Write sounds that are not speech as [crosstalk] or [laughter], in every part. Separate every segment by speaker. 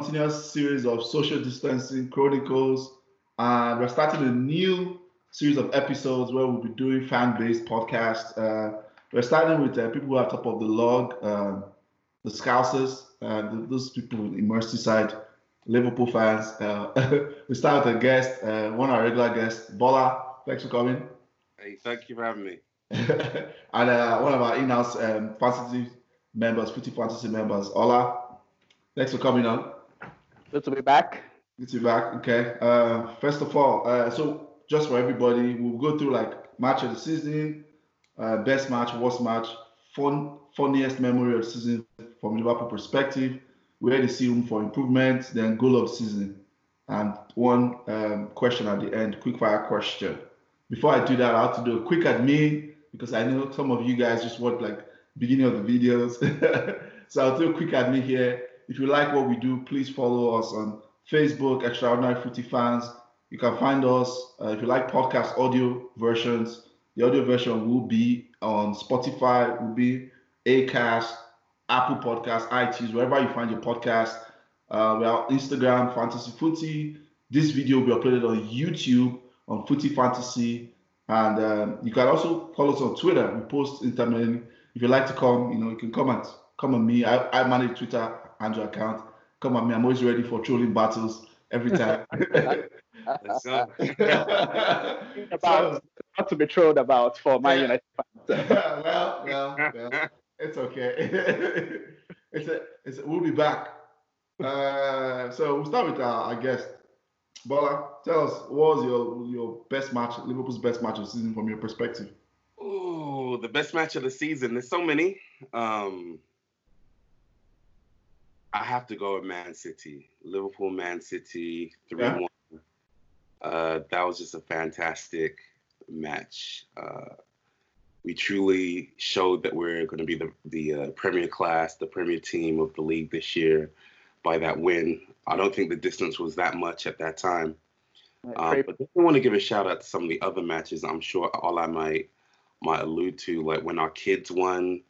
Speaker 1: continuous series of social distancing chronicles. And we're starting a new series of episodes where we'll be doing fan-based podcasts. Uh, we're starting with uh, people who are top of the log, uh, the Scousers, uh, those people in Merseyside, Liverpool fans. Uh, [laughs] we start with a guest, uh, one of our regular guests, Bola. Thanks for coming.
Speaker 2: Hey, thank you for having me. [laughs]
Speaker 1: and uh, one of our in-house um, fantasy members, Footy Fantasy members, Ola. Thanks for coming on.
Speaker 3: Good to be back.
Speaker 1: Good to be back. Okay. Uh, first of all, uh, so just for everybody, we'll go through like match of the season, uh, best match, worst match, fun, funniest memory of the season from Liverpool perspective, where they see room for improvement, then goal of the season, and one um, question at the end, quick fire question. Before I do that, I have to do a quick admin because I know some of you guys just want like beginning of the videos. [laughs] so I'll do a quick admin here. If you like what we do, please follow us on Facebook, Extraordinary Footy Fans. You can find us uh, if you like podcast audio versions. The audio version will be on Spotify, will be Acast, Apple Podcasts, iTunes, wherever you find your podcast. Uh, we are Instagram, Fantasy Footy. This video will be uploaded on YouTube on Footy Fantasy, and um, you can also follow us on Twitter. We post intermittently if you like to come, you know, you can come and come on me. I, I manage Twitter Andrew account. Come on me. I'm always ready for trolling battles every time. [laughs] [laughs]
Speaker 3: about not to be trolled about for my United
Speaker 1: fans. [laughs] well, well, well, it's okay. it's a, it's a, we'll be back. Uh, so we'll start with our, our guest. Bola, tell us what was your your best match, Liverpool's best match of the season from your perspective?
Speaker 2: Ooh, the best match of the season. There's so many. Um, I have to go with Man City, Liverpool, Man City, three yeah. one. Uh, that was just a fantastic match. Uh, we truly showed that we're going to be the the uh, premier class, the premier team of the league this year by that win. I don't think the distance was that much at that time. Um, but I want to give a shout out to some of the other matches. I'm sure all I might might allude to, like when our kids won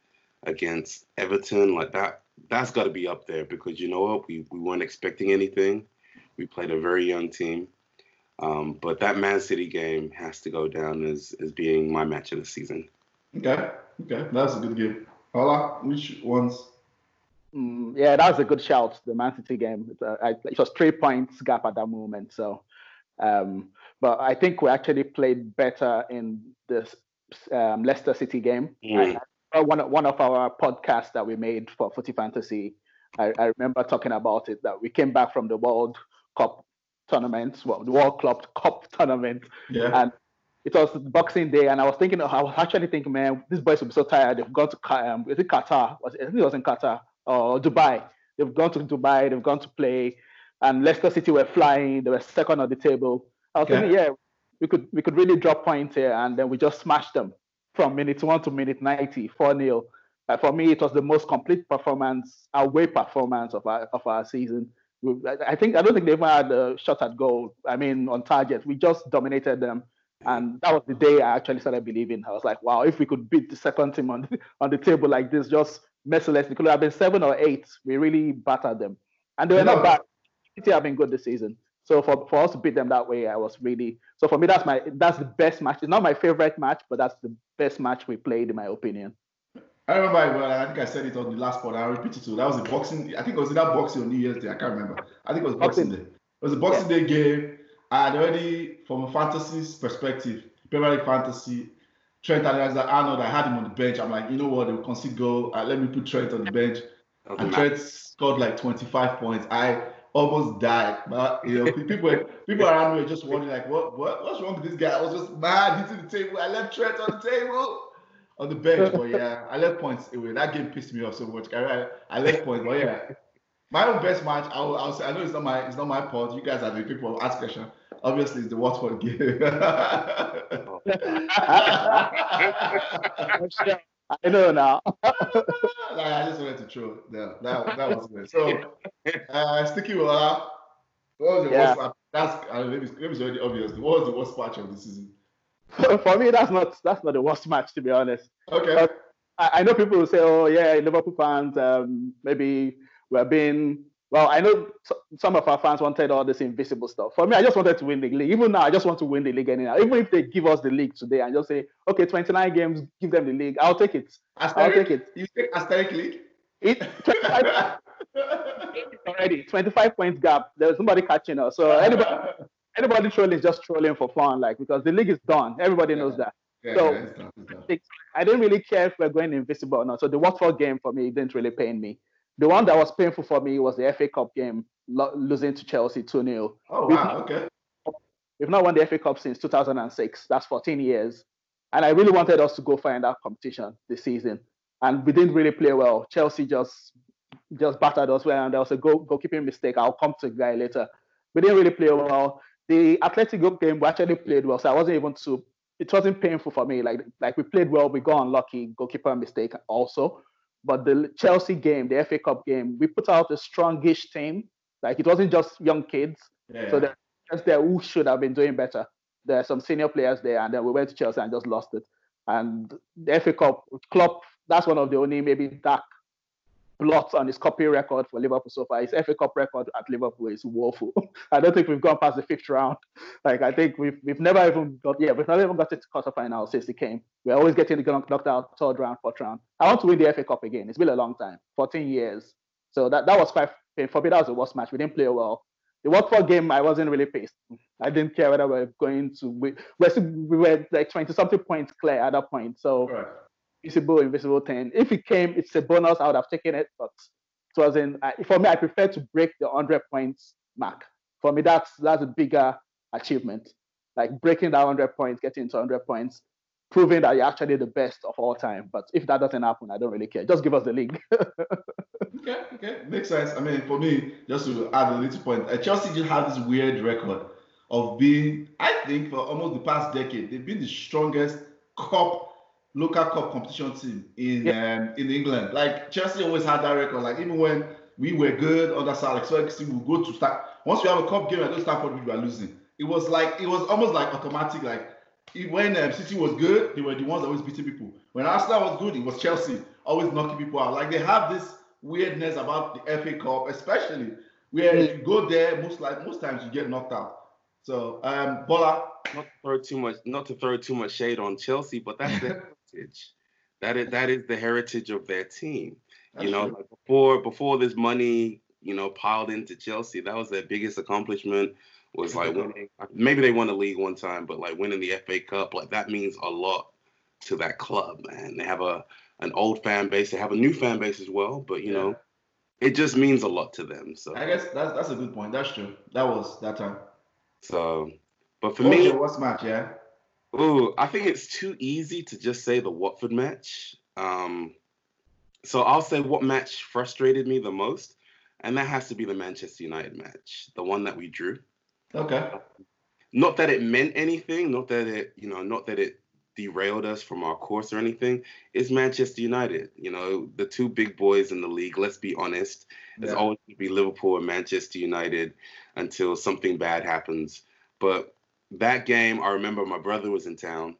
Speaker 2: against Everton, like that. That's got to be up there because you know what? We we weren't expecting anything. We played a very young team. Um, but that Man City game has to go down as as being my match of the season.
Speaker 1: Okay, okay, that's a good game. Ola, which ones?
Speaker 3: Mm, yeah, that was a good shout. The Man City game. It, uh, I, it was three points gap at that moment. So, um, but I think we actually played better in this um, Leicester City game. Mm. I, one one of our podcasts that we made for Footy Fantasy. I, I remember talking about it that we came back from the World Cup tournament, well, the World Club Cup tournament, yeah. and it was Boxing Day, and I was thinking, I was actually thinking, man, these boys will be so tired. They've gone to um, is it Qatar? Was it, I think it was in Qatar or Dubai. They've gone to Dubai. They've gone to play, and Leicester City were flying. They were second on the table. I was thinking, yeah, we could we could really drop points here, and then we just smashed them from minute one to minute 90, 4 0. Uh, for me, it was the most complete performance, away performance of our of our season. I think I don't think they even had a shot at goal. I mean, on target, we just dominated them, and that was the day I actually started believing. I was like, wow, if we could beat the second team on [laughs] on the table like this, just mercilessly, it could have been seven or eight. We really battered them, and they were not bad. City have been good this season. So for, for us to beat them that way, I was really so for me that's my that's the best match. It's not my favorite match, but that's the best match we played in my opinion.
Speaker 1: I remember well, I think I said it on the last pod. I repeat it too. That was a boxing. I think it was in that boxing on New Year's Day. I can't remember. I think it was Boxing, Day. It was a Boxing yeah. Day game. I had already, from a fantasy perspective, Premier League fantasy, Trent Alexander-Arnold. I had him on the bench. I'm like, you know what? They will concede goal. Uh, let me put Trent on the bench. And Trent scored like 25 points. I almost died. But you know, people people [laughs] around me were just wondering like, what what what's wrong with this guy? I was just mad hitting the table. I left Trent on the table. On the bench, but yeah, I left points away. That game pissed me off so much. I, I left points, but yeah, my own best match. I will, I'll say I know it's not my it's not my part. You guys are the people ask question. Obviously, it's the Watford game. [laughs] [laughs]
Speaker 3: I know now. [laughs] [laughs]
Speaker 1: I just wanted to throw yeah, that that was good. So uh sticking with that, what was the yeah. worst that's I mean, maybe, maybe already obvious. What was the worst match of the season? [laughs]
Speaker 3: For me, that's not that's not the worst match to be honest.
Speaker 1: Okay.
Speaker 3: I, I, know people will say, "Oh yeah, Liverpool fans um, maybe we're being well, I know some of our fans wanted all this invisible stuff. For me, I just wanted to win the league. Even now, I just want to win the league anyhow. Even if they give us the league today and just say, okay, 29 games, give them the league, I'll take it. I'll take it.
Speaker 1: You take Aesthetic League?
Speaker 3: It, 25, [laughs] already 25 points gap. There's nobody catching us. So [laughs] anybody, anybody trolling is just trolling for fun, like because the league is done. Everybody knows that. Yeah, so yeah, it's done, it's done. I didn't really care if we're going invisible or not. So the Watford game for me didn't really pain me. The one that was painful for me was the FA Cup game, lo- losing to Chelsea 2 0.
Speaker 1: Oh, wow. okay.
Speaker 3: We've not won the FA Cup since 2006. That's 14 years. And I really wanted us to go find in that competition this season. And we didn't really play well. Chelsea just just battered us well, and there was a goal, goalkeeping mistake. I'll come to the guy later. We didn't really play well. The Atletico game, we actually played well, so I wasn't even too. It wasn't painful for me. Like like we played well, we got unlucky, goalkeeper mistake also. But the Chelsea game, the FA Cup game, we put out a strongish team. Like it wasn't just young kids. Yeah. So there's just there who should have been doing better. There are some senior players there, and then we went to Chelsea and just lost it. And the FA Cup, Klopp, that's one of the only maybe dark blots on his copy record for Liverpool so far. His FA Cup record at Liverpool is woeful. [laughs] I don't think we've gone past the fifth round. [laughs] Like I think we've we've never even got yeah we've never even got to quarterfinal since he came. We're always getting knocked out third round, fourth round. I want to win the FA Cup again. It's been a long time, 14 years. So that that was quite for me. That was the worst match. We didn't play well. The Watford game, I wasn't really pissed. I didn't care whether we were going to. We, we were like 20 something points clear at that point. So right visible, invisible thing. If it came, it's a bonus. I would have taken it, but it wasn't. For me, I prefer to break the 100 points mark. For me, that's that's a bigger achievement. Like breaking that 100 points, getting to 100 points, proving that you're actually the best of all time. But if that doesn't happen, I don't really care. Just give us the league. [laughs]
Speaker 1: okay, okay, makes sense. I mean, for me, just to add a little point, uh, Chelsea just have this weird record of being, I think, for almost the past decade, they've been the strongest cup local cup competition team in yeah. um, in England. Like Chelsea always had that record. Like even when we were good under Sir Alex Ferguson, we go to start. Once we have a cup game at Stamford we were losing. It was like it was almost like automatic. Like when um, City was good, they were the ones always beating people. When Arsenal was good, it was Chelsea always knocking people out. Like they have this weirdness about the FA Cup, especially where you go there, most like most times you get knocked out. So um Bola.
Speaker 2: Not to throw too much not to throw too much shade on Chelsea, but that's the [laughs] heritage. That is that is the heritage of their team. That's you know, like before before this money, you know, piled into Chelsea, that was their biggest accomplishment. Was like winning. Maybe they won the league one time, but like winning the FA Cup, like that means a lot to that club, man. They have a an old fan base. They have a new fan base as well, but you yeah. know, it just means a lot to them. So
Speaker 1: I guess that's that's a good point. That's true. That was that time.
Speaker 2: So, but for me,
Speaker 1: what's match? Yeah.
Speaker 2: Ooh, I think it's too easy to just say the Watford match. Um, so I'll say what match frustrated me the most, and that has to be the Manchester United match, the one that we drew.
Speaker 1: Okay.
Speaker 2: Not that it meant anything, not that it, you know, not that it derailed us from our course or anything. It's Manchester United. You know, the two big boys in the league. Let's be honest. It's always going to be Liverpool and Manchester United until something bad happens. But that game, I remember my brother was in town,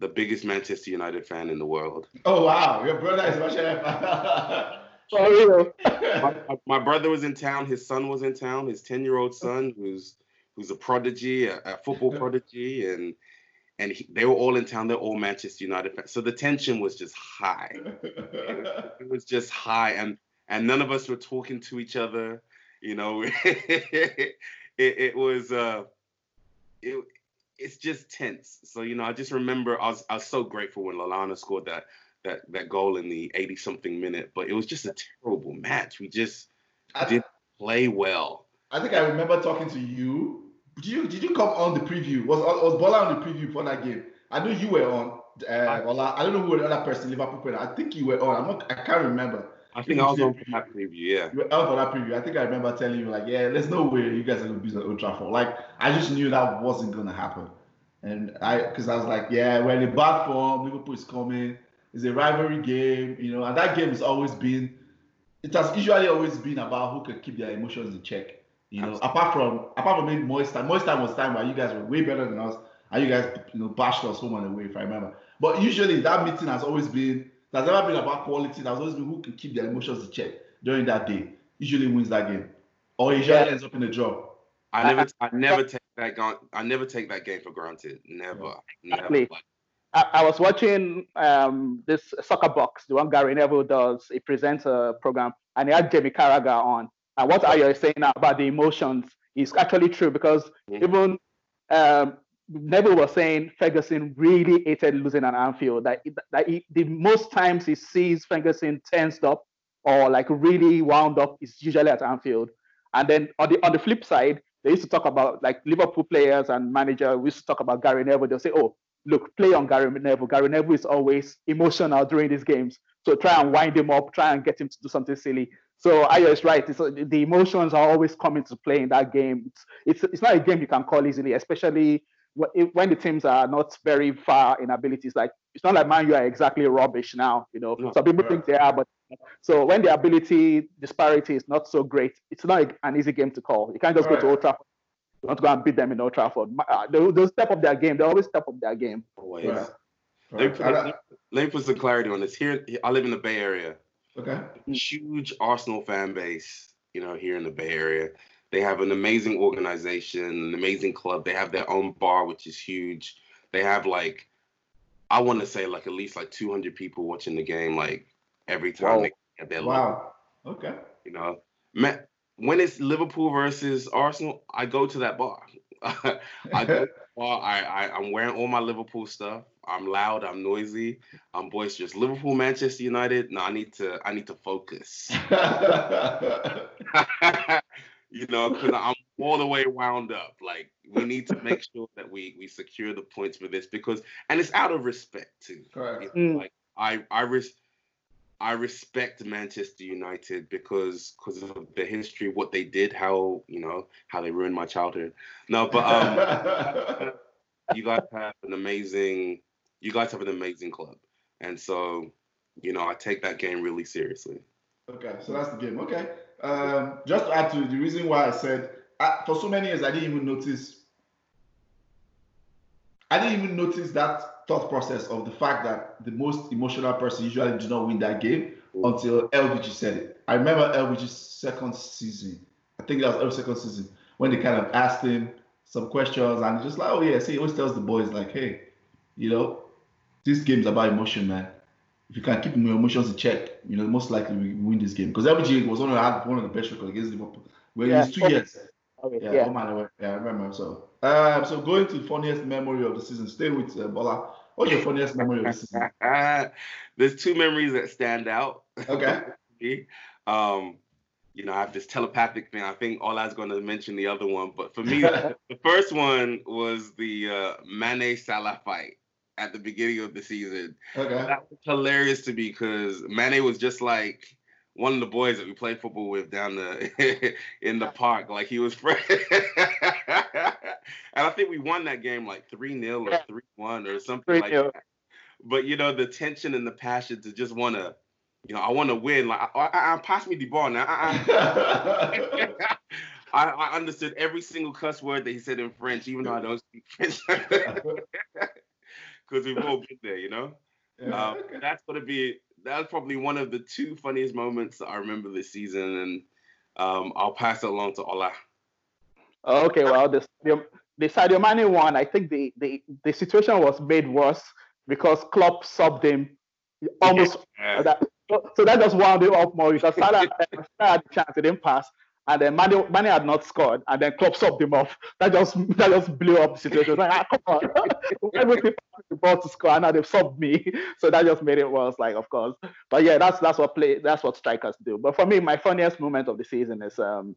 Speaker 2: the biggest Manchester United fan in the world.
Speaker 1: Oh wow, your brother is Manchester [laughs] fan.
Speaker 2: my, my, brother was in town. His son was in town. His ten-year-old son, who's who's a prodigy, a, a football [laughs] prodigy, and and he, they were all in town. They're all Manchester United fans. So the tension was just high. it, [laughs] it was just high, and and none of us were talking to each other. You know, it, it was. Uh, it it's just tense. So you know, I just remember I was I was so grateful when Lallana scored that that that goal in the 80 something minute, but it was just a terrible match. We just I, didn't play well.
Speaker 1: I think I remember talking to you. Did you did you come on the preview? Was was Bola on the preview for that game? I know you were on. Uh, I, I don't know who the other person Liverpool player. I think you were on. I'm not. I can't remember.
Speaker 2: I think I was on for that preview, yeah.
Speaker 1: You were out for that preview. I think I remember telling you, like, yeah, there's no way you guys are gonna beat the Old Trafford. Like, I just knew that wasn't gonna happen. And I, because I was like, yeah, we're in a bad form. Liverpool is coming. It's a rivalry game, you know, and that game has always been, it has usually always been about who can keep their emotions in check. You know, Absolutely. apart from apart from maybe Moyes time. Moyes time was time where you guys were way better than us, and you guys, you know, bashed us home and away, if I remember. But usually that meeting has always been there's never been about quality. There's always been who can keep their emotions in check during that day. usually wins that game, or usually yeah. ends up in a draw.
Speaker 2: I never, I never take that. I never take that game for granted. Never, exactly. never.
Speaker 3: I, I, was watching um, this soccer box, the one Gary Neville does. He presents a program, and he had Jamie Carragher on. And what Ayo is saying about the emotions is actually true because mm-hmm. even um, Neville was saying Ferguson really hated losing at Anfield. That, that he, the most times he sees Ferguson tensed up or like really wound up is usually at Anfield. And then on the on the flip side, they used to talk about like Liverpool players and manager. We used to talk about Gary Neville. They'll say, "Oh, look, play on Gary Neville. Gary Neville is always emotional during these games, so try and wind him up, try and get him to do something silly." So Ayo is right. It's, the emotions are always coming to play in that game. It's, it's it's not a game you can call easily, especially when the teams are not very far in abilities, like it's not like man, you are exactly rubbish now. You know, no, some people think they are, but so when the ability disparity is not so great, it's not an easy game to call. You can't just right. go to Old Trafford. You want to go and beat them in Old Trafford. Uh, they, they'll step up their game. They always step up their game.
Speaker 2: Always. Yeah. Right. Let, me, let me put some clarity on this. Here, I live in the Bay Area.
Speaker 1: Okay.
Speaker 2: Huge Arsenal fan base, you know, here in the Bay Area. They have an amazing organization, an amazing club. They have their own bar, which is huge. They have like, I want to say like at least like 200 people watching the game like every time wow. they get their
Speaker 1: Wow. Okay.
Speaker 2: You know, man, when it's Liverpool versus Arsenal, I go to that bar. [laughs] I go bar. I, I I'm wearing all my Liverpool stuff. I'm loud. I'm noisy. I'm boisterous. Liverpool, Manchester United. No, I need to. I need to focus. [laughs] [laughs] you know, because I'm all the way wound up. Like we need to make sure that we we secure the points for this because, and it's out of respect too.
Speaker 1: Correct.
Speaker 2: You know, mm. Like I I res- I respect Manchester United because because of the history, what they did, how you know how they ruined my childhood. No, but um, [laughs] you guys have an amazing you guys have an amazing club, and so you know I take that game really seriously.
Speaker 1: Okay, so that's the game. Okay, um, just to add to the reason why I said I, for so many years I didn't even notice. I didn't even notice that thought process of the fact that the most emotional person usually do not win that game until LVG said it. I remember LVG's second season. I think that was every second season when they kind of asked him some questions and just like, oh yeah, see, he always tells the boys like, hey, you know, this game's about emotion, man if you can keep your emotions in check, you know, most likely we win this game. Because LVG was one of the, one of the best records against Liverpool. Well, yeah. it's two years. Okay, yeah, yeah. No matter yeah, I remember. So, uh, so going to the funniest memory of the season. Stay with uh, Bola. What's your funniest memory of the season? [laughs]
Speaker 2: There's two memories that stand out.
Speaker 1: Okay. [laughs]
Speaker 2: um, you know, I have this telepathic thing. I think Ola's going to mention the other one, but for me, [laughs] the first one was the uh, Mane Salah fight at the beginning of the season.
Speaker 1: Okay.
Speaker 2: That was hilarious to me because Mane was just like one of the boys that we played football with down the [laughs] in the park. Like he was [laughs] friend. and I think we won that game like 3 0 or 3 1 or something like that. But you know, the tension and the passion to just want to, you know, I want to win. Like, I, I, I, pass me the ball now. I, [laughs] I, I, understood every single cuss word that he said in French, even though I don't speak French because we've all been there, you know. [laughs] Yeah, um, okay. That's gonna be that's probably one of the two funniest moments I remember this season, and um, I'll pass it along to Ola.
Speaker 3: Okay, well, the the, the Sadio Mane one, I think the, the the situation was made worse because Klopp subbed him almost. [laughs] Yeah. That, so that just wound it up more because Salah had a chance, it didn't pass and then Mane, Mane had not scored, and then Klopp subbed him off. [laughs] That just that just blew up the situation. Like, ah, come on, [laughs] everything the ball to score, and now they've subbed me, [laughs] so that just made it worse. Like, of course, but yeah, that's that's what play that's what strikers do. But for me, my funniest moment of the season is um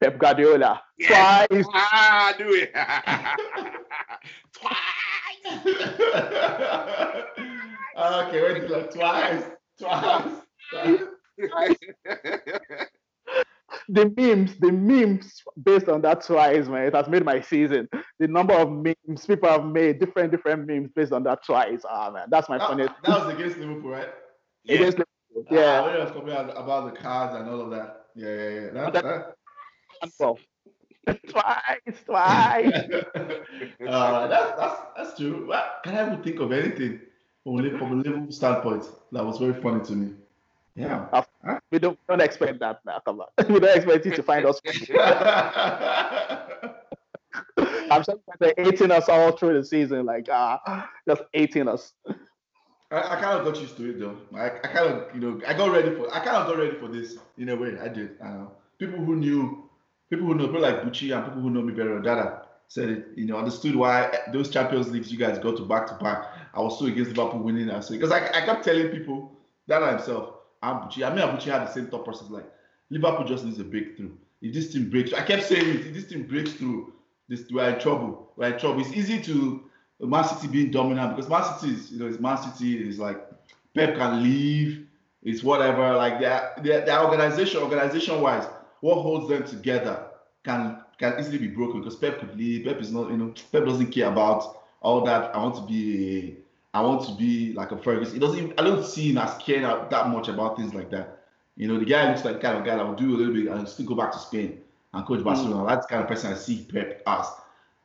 Speaker 3: Pep Guardiola
Speaker 2: yes. twice. Ah, do it
Speaker 1: twice. okay, wait, twice, twice. twice
Speaker 3: the memes, the memes based on that twice, man, it has made my season. The number of memes people have made, different different memes based on that twice. Ah man, that's my
Speaker 1: that,
Speaker 3: funniest.
Speaker 1: That was against Liverpool, right?
Speaker 3: Yeah. Against Liverpool. Yeah.
Speaker 1: Uh, I was talking about the cards and all of that. Yeah, yeah, yeah. That, that,
Speaker 3: that, [laughs] twice, twice. [laughs]
Speaker 1: uh, that's that's that's true. Well, can I even think of anything from a, from a Liverpool standpoint that was very funny to me? Yeah.
Speaker 3: Of Huh? We don't don't expect that now. Come on, [laughs] we don't expect you to find us. [laughs] I'm sure they're eating us all through the season, like ah, just eating us.
Speaker 1: I, I, kind of got used to it though. I, I kind of, you know, I got ready for. I kind of got ready for this in a way. I did. I know. People who knew, people who know, people like Bucci and people who know me better, Dada said it. You know, understood why those Champions Leagues you guys got to back to back. I was so against Liverpool winning. I said because I, I kept telling people Dada himself and Bucci. I mean, Bucci had the same thought process. Like Liverpool just needs a breakthrough. If this team breaks, I kept saying it. If this team breaks through, this we're in trouble. We're in trouble. It's easy to Man City being dominant because Man City is, you know, it's Man City is like Pep can leave, it's whatever. Like their, their organization, organization wise, what holds them together can can easily be broken because Pep could leave. Pep is not, you know, Pep doesn't care about all that. I want to be I want to be like a Ferguson. It doesn't. Even, I don't see him as caring that much about things like that. You know, the guy looks like the kind of guy that will do a little bit and still go back to Spain and coach Barcelona. Mm. That's the kind of person I see Pep as.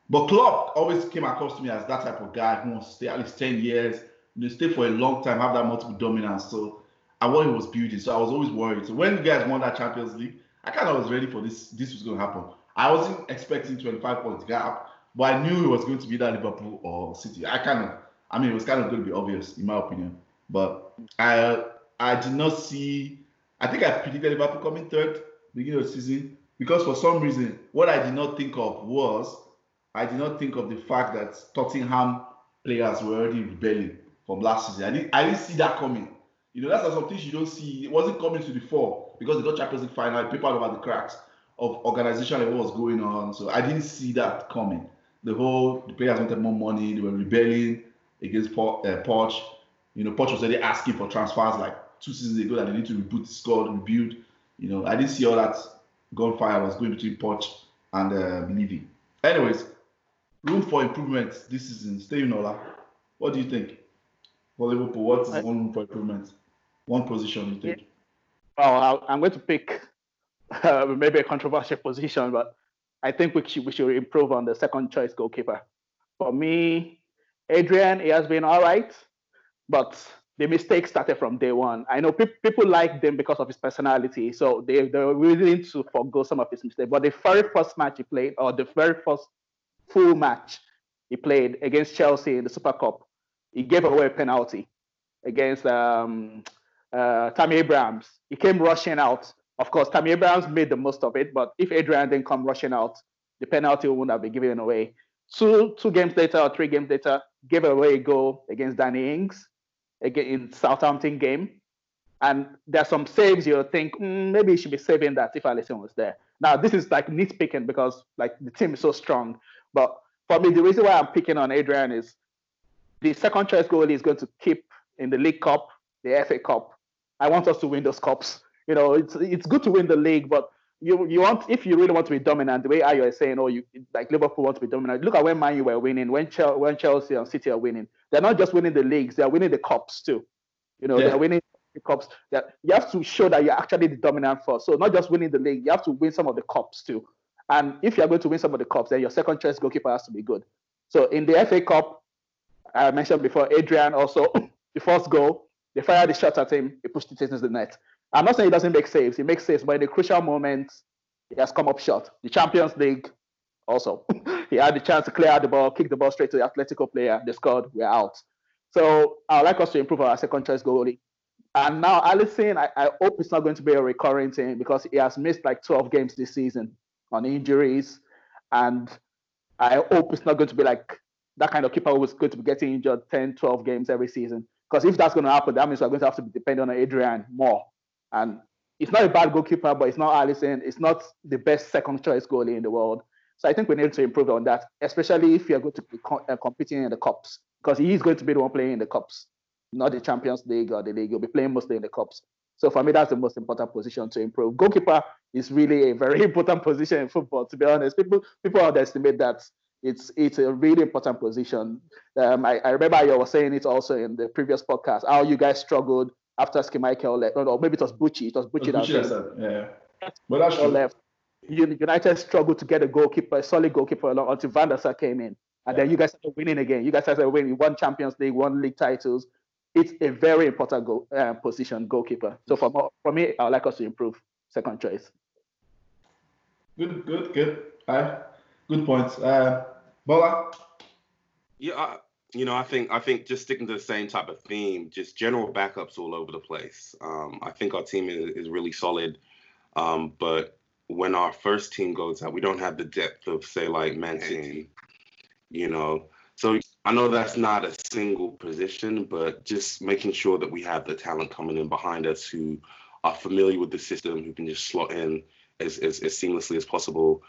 Speaker 1: But Klopp always came across to me as that type of guy who wants to stay at least 10 years, you know, stay for a long time, have that multiple dominance. So I what he was building. So I was always worried. So when you guys won that Champions League, I kind of was ready for this. This was going to happen. I wasn't expecting 25 points gap, but I knew it was going to be that Liverpool or City. I kind of, I mean, it was kind of going to be obvious in my opinion. But I, I did not see. I think I predicted Liverpool coming third beginning of the season because for some reason, what I did not think of was I did not think of the fact that Tottenham players were already rebelling from last season. I didn't, I didn't see that coming. You know, that's something you don't see. It wasn't coming to the fore because they got Champions League final, people over the cracks of organization and what was going on. So I didn't see that coming. The whole the players wanted more money. They were rebelling against Poch. Uh, Poch. You know, Poch was already asking for transfers like two seasons ago that they need to reboot the squad, rebuild. You know, I didn't see all that gunfire was going between Poch and uh, Levy. Anyways, room for improvement this season. Stay Ola. What do you think for Liverpool? What is the one room for improvement? One position you think?
Speaker 3: Well, I'm going to pick uh, [laughs] maybe a controversial position, but I think we should we should improve on the second choice goalkeeper. For me, Adrian, he has been all right, but the mistake started from day one. I know pe- people like him because of his personality, so they they're willing to forego some of his mistakes. But the very first match he played, or the very first full match he played against Chelsea in the Super Cup, he gave away a penalty against um, uh, Tammy Abrahams. He came rushing out. Of course, Tammy Abrahams made the most of it, but if Adrian didn't come rushing out, the penalty wouldn't have been given away. Two two games later or three games later, gave away a goal against Danny Ings again in Southampton game. And there's some saves you'll think mm, maybe he should be saving that if Alisson was there. Now this is like nitpicking because like the team is so strong. But for me, the reason why I'm picking on Adrian is the second choice goalie is going to keep in the League Cup, the FA Cup. I want us to win those cups. You know, it's it's good to win the league, but you you want if you really want to be dominant, the way Ayo is saying, oh, you like Liverpool want to be dominant. Look at when Man U were winning, when Chelsea, when Chelsea and City are winning. They're not just winning the leagues; they're winning the cups too. You know, yeah. they're winning the cups. That you have to show that you're actually the dominant force. So not just winning the league, you have to win some of the cups too. And if you're going to win some of the cups, then your second choice goalkeeper has to be good. So in the FA Cup, I mentioned before, Adrian also, [coughs] the first goal, they fired the shot at him, he pushed it into the net. I'm not saying he doesn't make saves, he makes saves, but in the crucial moments, he has come up short. The Champions League, also, [laughs] he had the chance to clear out the ball, kick the ball straight to the Atletico player, they scored, we're out. So I'd like us to improve our second choice goalie. And now Alisson, I, I hope it's not going to be a recurring thing because he has missed like 12 games this season on injuries. And I hope it's not going to be like that kind of keeper who is going to be getting injured 10, 12 games every season. Because if that's going to happen, that means we're going to have to be dependent on Adrian more. And it's not a bad goalkeeper, but it's not Alisson. It's not the best second choice goalie in the world. So I think we need to improve on that, especially if you're going to be co- uh, competing in the cups, because he is going to be the one playing in the cups, not the Champions League or the league. He'll be playing mostly in the cups. So for me, that's the most important position to improve. Goalkeeper is really a very [laughs] important position in football. To be honest, people people underestimate that. It's it's a really important position. Um, I, I remember I was saying it also in the previous podcast how you guys struggled after Schmeichel left, or maybe it was Bucci. It was Bucci,
Speaker 1: it was Bucci that, yeah. But that's true.
Speaker 3: left. United struggled to get a goalkeeper, a solid goalkeeper along until Van der Sar came in. And yeah. then you guys started winning again. You guys started winning, one Champions League, one league titles. it's a very important goal, uh, position, goalkeeper. So for for me, I would like us to improve second choice.
Speaker 1: Good, good, good. Uh, good points. Uh, Bola.
Speaker 2: Yeah, I, you know, I think I think just sticking to the same type of theme, just general backups all over the place. Um, I think our team is, is really solid, um, but when our first team goes out, we don't have the depth of say like Man City, you know. So I know that's not a single position, but just making sure that we have the talent coming in behind us who are familiar with the system, who can just slot in as, as, as seamlessly as possible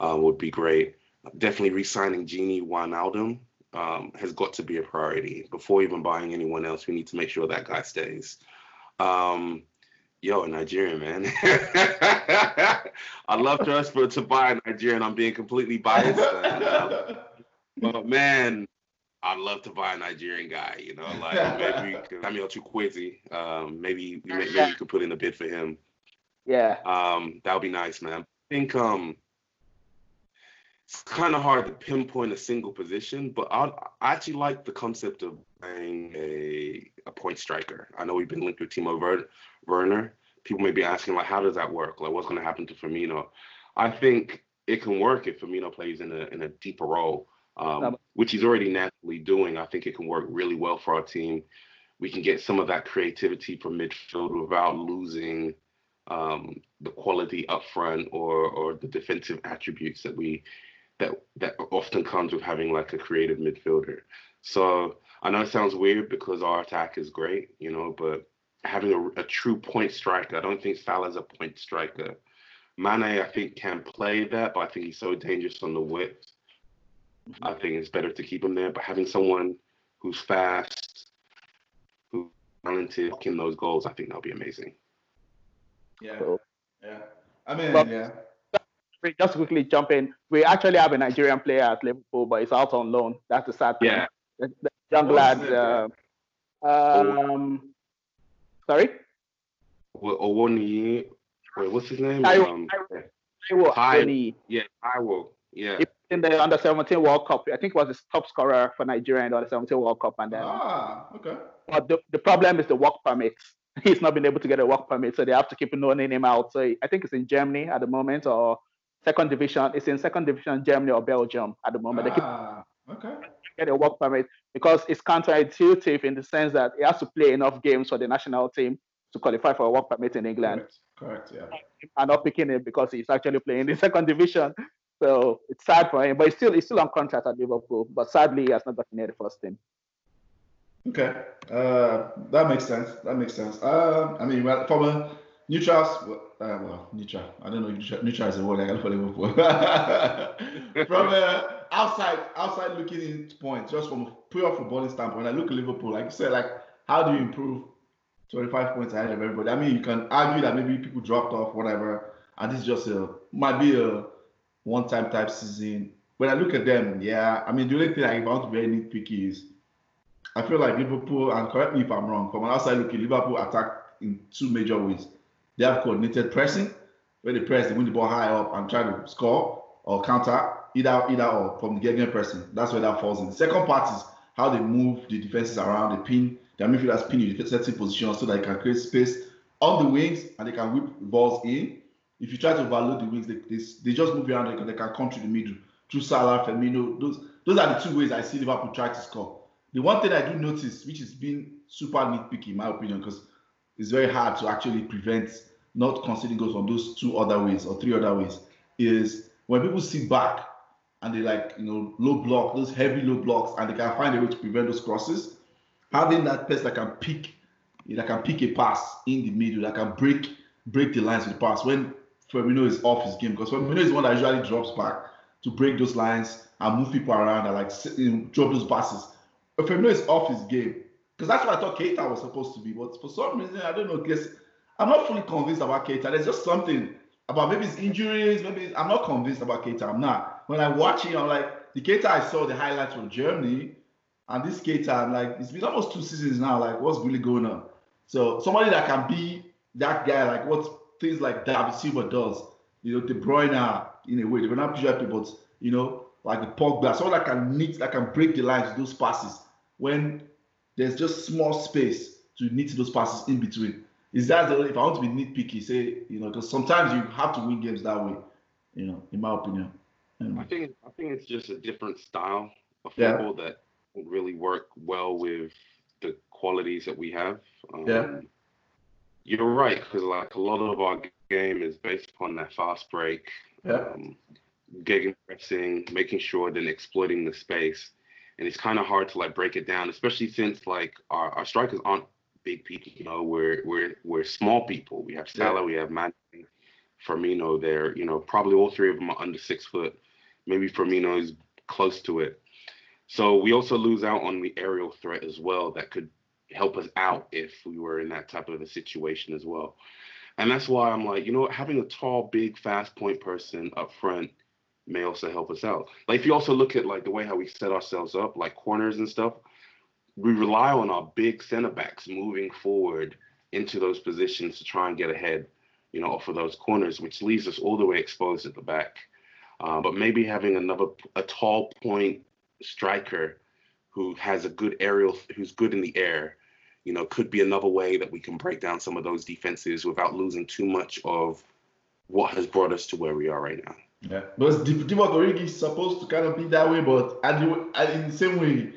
Speaker 2: uh, would be great. Definitely re-signing Gini Wijnaldum um, has got to be a priority. Before even buying anyone else, we need to make sure that guy stays. Um, yo, a Nigerian man. [laughs] I'd love to us for to buy a Nigerian. I'm being completely biased. Uh, [laughs] but man, I'd love to buy a Nigerian guy, you know, like maybe Samuel Chukwueze. Um, maybe we maybe you could put in a bid for him.
Speaker 3: Yeah.
Speaker 2: Um, that would be nice, man. I think um, it's kind of hard to pinpoint a single position, but i I actually like the concept of playing a a point striker. I know we've been linked with Timo Werner. People may be asking like, how does that work? Like, what's going to happen to Firmino? I think it can work if Firmino plays in a in a deeper role um, which he's already naturally doing. I think it can work really well for our team. We can get some of that creativity from midfield without losing um, the quality up front or or the defensive attributes that we that that often comes with having like a creative midfielder. So I know it sounds weird because our attack is great, you know, but having a, a true point striker, I don't think Salah's a point striker. Mane, I think, can play that, but I think he's so dangerous on the width I think it's better to keep him there. But having someone who's fast, who's talented, in those goals, I think that'll be amazing.
Speaker 1: Yeah. Yeah. I mean, but, yeah.
Speaker 3: Just quickly jump in. We actually have a Nigerian player at Liverpool, but he's out on loan. That's the sad thing.
Speaker 2: Yeah.
Speaker 3: The, the young lad. Uh, um, sorry?
Speaker 2: Awoniyi. Wait, what's his name? Taiwo. Um,
Speaker 3: Taiwo. Taiwo.
Speaker 2: Yeah, Taiwo. Yeah.
Speaker 3: In the under 17 World Cup, I think was the top scorer for Nigeria in the under 17 World Cup. And then,
Speaker 1: ah, okay.
Speaker 3: But the, the problem is the work permit. [laughs] He's not been able to get a work permit, so they have to keep loaning him out. So I think it's in Germany at the moment, or second division. It's in second division Germany or Belgium at the moment.
Speaker 1: Ah, they keep okay.
Speaker 3: Get a work permit because it's counterintuitive in the sense that he has to play enough games for the national team to qualify for a work permit in England.
Speaker 1: Correct. Correct yeah.
Speaker 3: And not picking him because he's actually playing in the [laughs] second division. So it's sad for him, but he's still he's still on contract at Liverpool. But sadly, he has not gotten near the first team.
Speaker 1: Okay, uh, that makes sense. That makes sense. Uh, I mean, well, from a neutral, uh, well, neutral. I don't know. Neutral, neutral is a word I got for Liverpool. from a outside, outside looking in point, just from a pure footballing standpoint, I look at Liverpool. Like you said, like how do you improve 25 points ahead of everybody? I mean, you can argue that maybe people dropped off, whatever, and this just a might be a one time type season. When I look at them, yeah, I mean, the only thing I want to be very nitpicky is I feel like Liverpool, and correct me if I'm wrong, from an outside looking, Liverpool attack in two major ways. They have coordinated pressing, where they press, they win the ball high up and try to score or counter, either either or from the getting pressing. That's where that falls in. The second part is how they move the defenses around, the pin, their midfielders pin in certain positions so that they can create space on the wings and they can whip balls in if you try to overload the wings, they, they, they just move around because they can come through the middle. Through Salah, Firmino, those those are the two ways I see Liverpool try to score. The one thing I do notice, which is being super nitpicky in my opinion, because it's very hard to actually prevent not conceding goals from those two other ways or three other ways, is when people sit back and they like you know low block, those heavy low blocks, and they can find a way to prevent those crosses. Having that person that can pick, that can pick a pass in the middle, that can break break the lines with the pass. When Firmino is off his game because Firmino is one that usually drops back to break those lines and move people around and like you know, drop those passes. But Firmino is off his game because that's what I thought Keita was supposed to be. But for some reason, I don't know. Guess I'm not fully convinced about Keita. There's just something about maybe his injuries. Maybe I'm not convinced about Keita. I'm not. When I watch him, I'm like the Keita I saw the highlights from Germany, and this Keita, I'm like it's been almost two seasons now. Like what's really going on? So somebody that can be that guy, like what things like David Silva does. You know, De Bruyne in a way, were not people, but you know, like the Pogba, someone that can knit, that can break the lines, those passes when there's just small space to knit those passes in between. Is that the if I want to be nitpicky, say you know, because sometimes you have to win games that way, you know, in my opinion.
Speaker 2: I think I think it's just a different style of football yeah. that would really work well with the qualities that we have.
Speaker 1: Um, yeah.
Speaker 2: You're right, because like a lot of our game is based upon that fast break,
Speaker 1: yeah. um,
Speaker 2: pressing, making sure then exploiting the space, and it's kind of hard to like break it down, especially since like our, our strikers aren't big people. You know, we're we're we're small people. We have Salah, yeah. we have Mane, Firmino. There, you know, probably all three of them are under six foot. Maybe Firmino is close to it. So we also lose out on the aerial threat as well. That could help us out if we were in that type of a situation as well. And that's why I'm like, you know, having a tall, big, fast point person up front may also help us out. Like if you also look at like the way how we set ourselves up, like corners and stuff, we rely on our big center backs moving forward into those positions to try and get ahead, you know, for those corners, which leaves us all the way exposed at the back. Uh, but maybe having another a tall point striker who has a good aerial, who's good in the air, you know, could be another way that we can break down some of those defenses without losing too much of what has brought us to where we are right now.
Speaker 1: Yeah, but Divock Origi is supposed to kind of be that way, but in the same way,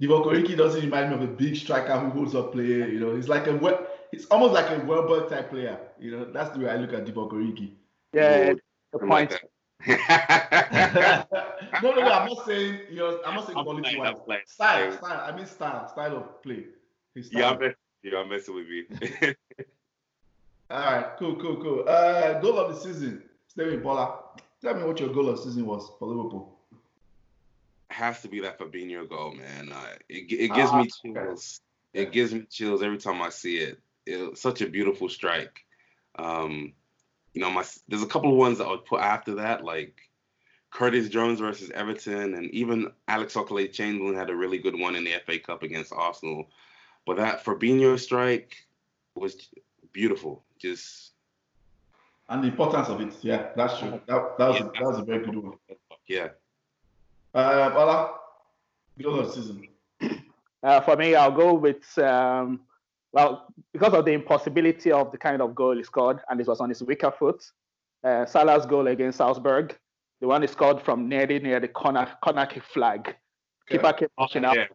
Speaker 1: Divock Origi doesn't remind me of a big striker who holds up play. You know, he's like a well, it's almost like a Welbeck type player. You know, that's the way I look at Divock Origi.
Speaker 3: Yeah, the point. [laughs]
Speaker 1: no, no, no. I'm not saying you know. I'm not saying quality wise. Style, style. I mean style, style of play.
Speaker 2: Style. Yeah, I'm messing, yeah, I'm messing with you. [laughs]
Speaker 1: All right, cool, cool, cool. Uh, goal of the season, Stephen Bola. Tell me what your goal of the season was for Liverpool
Speaker 2: has to be that Fabinho goal, man. Uh, it it gives me ah, chills. It gives me chills every time I see it. It's such a beautiful strike. Um, you know, my there's a couple of ones that I would put after that, like Curtis Jones versus Everton, and even Alex Oxlade-Chamberlain had a really good one in the FA Cup against Arsenal. But that Fabinho strike was beautiful. Just
Speaker 1: and the importance of it, yeah, that's true. That, that was yeah, that was a very good one.
Speaker 2: Yeah.
Speaker 1: Uh, Ola, goal of the season.
Speaker 3: Uh, for me, I'll go with um, well because of the impossibility of the kind of goal he scored, and this was on his weaker foot. Uh, Salah's goal against Salzburg, the one he scored from nearly near the corner corner kick flag. Keeper came pushing oh, out,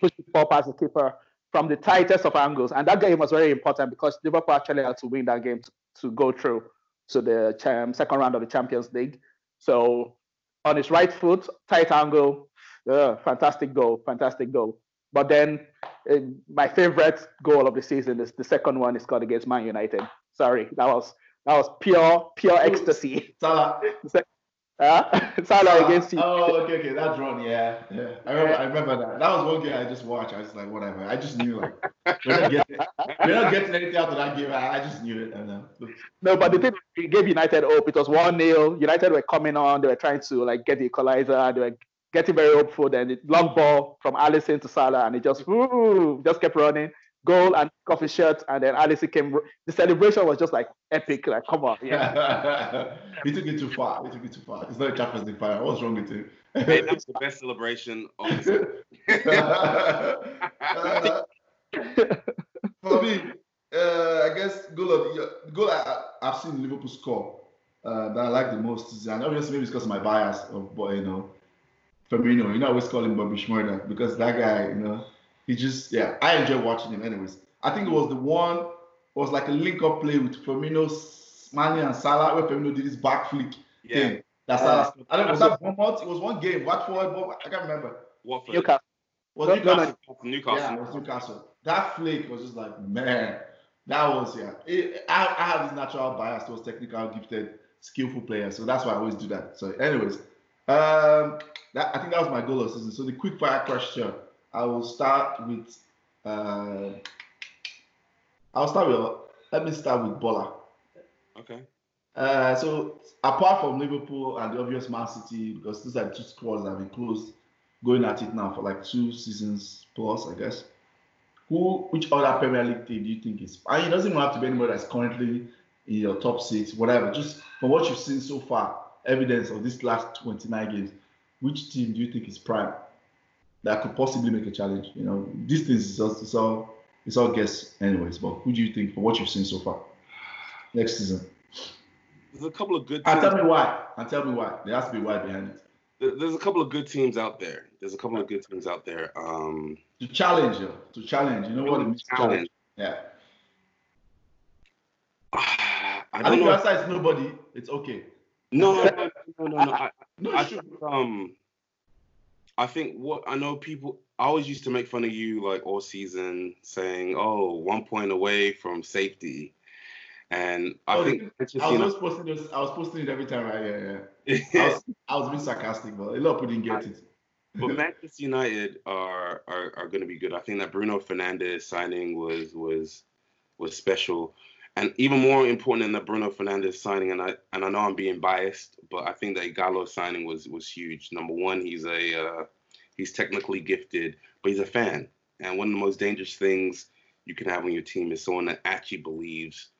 Speaker 3: pushed the ball past the keeper from the tightest of angles, and that game was very important because Liverpool actually had to win that game to, to go through to the um, second round of the Champions League. So on his right foot, tight angle, uh, fantastic goal, fantastic goal. But then uh, my favorite goal of the season is the second one is scored against Man United. Sorry, that was that was pure pure ecstasy.
Speaker 1: Salah. [laughs]
Speaker 3: Uh, Salah [laughs] against
Speaker 1: you. Oh, okay, okay, that's wrong. Yeah, yeah. I remember, I remember that. That was one game I just watched. I was like, whatever. I just knew like we're not getting, we're not getting anything out of that game. I, I just knew it. And, uh,
Speaker 3: no, but the thing it gave United hope. It was one 0 United were coming on. They were trying to like get the equalizer. They were getting very hopeful. Then the long ball from Alisson to Salah, and it just woo, just kept running goal and coffee shirt, and then Alisson came. The celebration was just like epic. Like, come on,
Speaker 1: yeah. [laughs] he took it too far. He took it too far. It's not a Champions League final. What's wrong with him?
Speaker 2: hey, that's the best celebration of
Speaker 1: the uh, [laughs] For me, uh, I guess goal of the goal I, have seen Liverpool score uh, that I like the most is, and obviously maybe it's because of my bias of, boy, you know, Firmino. You know, I always call him Bobby Shmurda because that guy, you know he just yeah, I enjoy watching him. Anyways, I think it was the one was like a link up play with Firmino, Mane, and Salah where Firmino did his back flick yeah. thing. That's uh, I don't know. Was that Bournemouth? It was one game. Watford, but I can't remember.
Speaker 2: Watford.
Speaker 3: Newcastle.
Speaker 1: Was Newcastle?
Speaker 2: Newcastle.
Speaker 1: Yeah, it was Newcastle. That flick was just like man. That was yeah. It, I, I have this natural bias towards technical, gifted, skillful players, so that's why I always do that. So, anyways, um, that, I think that was my goal of season. So the quick fire question I will start with. Uh, I'll start with. Let me start with Bola.
Speaker 2: Okay.
Speaker 1: Uh, so apart from Liverpool and the obvious Man City, because these are two squads that have been close, going at it now for like two seasons plus, I guess. Who, which other Premier League team do you think is? Mean, it doesn't even have to be anybody that's currently in your top six, whatever. Just from what you've seen so far, evidence of these last 29 games, which team do you think is prime? That could possibly make a challenge. You know, these things is all, it's all it's all guess anyways. But who do you think for what you've seen so far next season?
Speaker 2: There's a couple of good.
Speaker 1: And tell me why. And tell me why. There has to be why behind it.
Speaker 2: There's a couple of good teams out there. There's a couple of good teams out there. Um,
Speaker 1: to challenge you, to challenge. You know what it means? Challenge. Yeah. [sighs] I, I don't think know. Your answer is nobody. It's okay.
Speaker 2: No, no, no, no, no. I, no, I [laughs] um, I think what I know people. I always used to make fun of you like all season, saying, "Oh, one point away from safety," and I oh, think
Speaker 1: I was posting this. I was posting it every time. Right? Yeah, yeah. [laughs] I was, I was being sarcastic, but a lot of people didn't get it.
Speaker 2: but [laughs] Manchester United are are, are going to be good. I think that Bruno Fernandes signing was was was special and even more important than the Bruno Fernandes signing, and I and I know I'm being biased, but I think that Ighalo signing was was huge. Number one, he's a uh, he's technically gifted, but he's a fan, and one of the most dangerous things you can have on your team is someone that actually believes,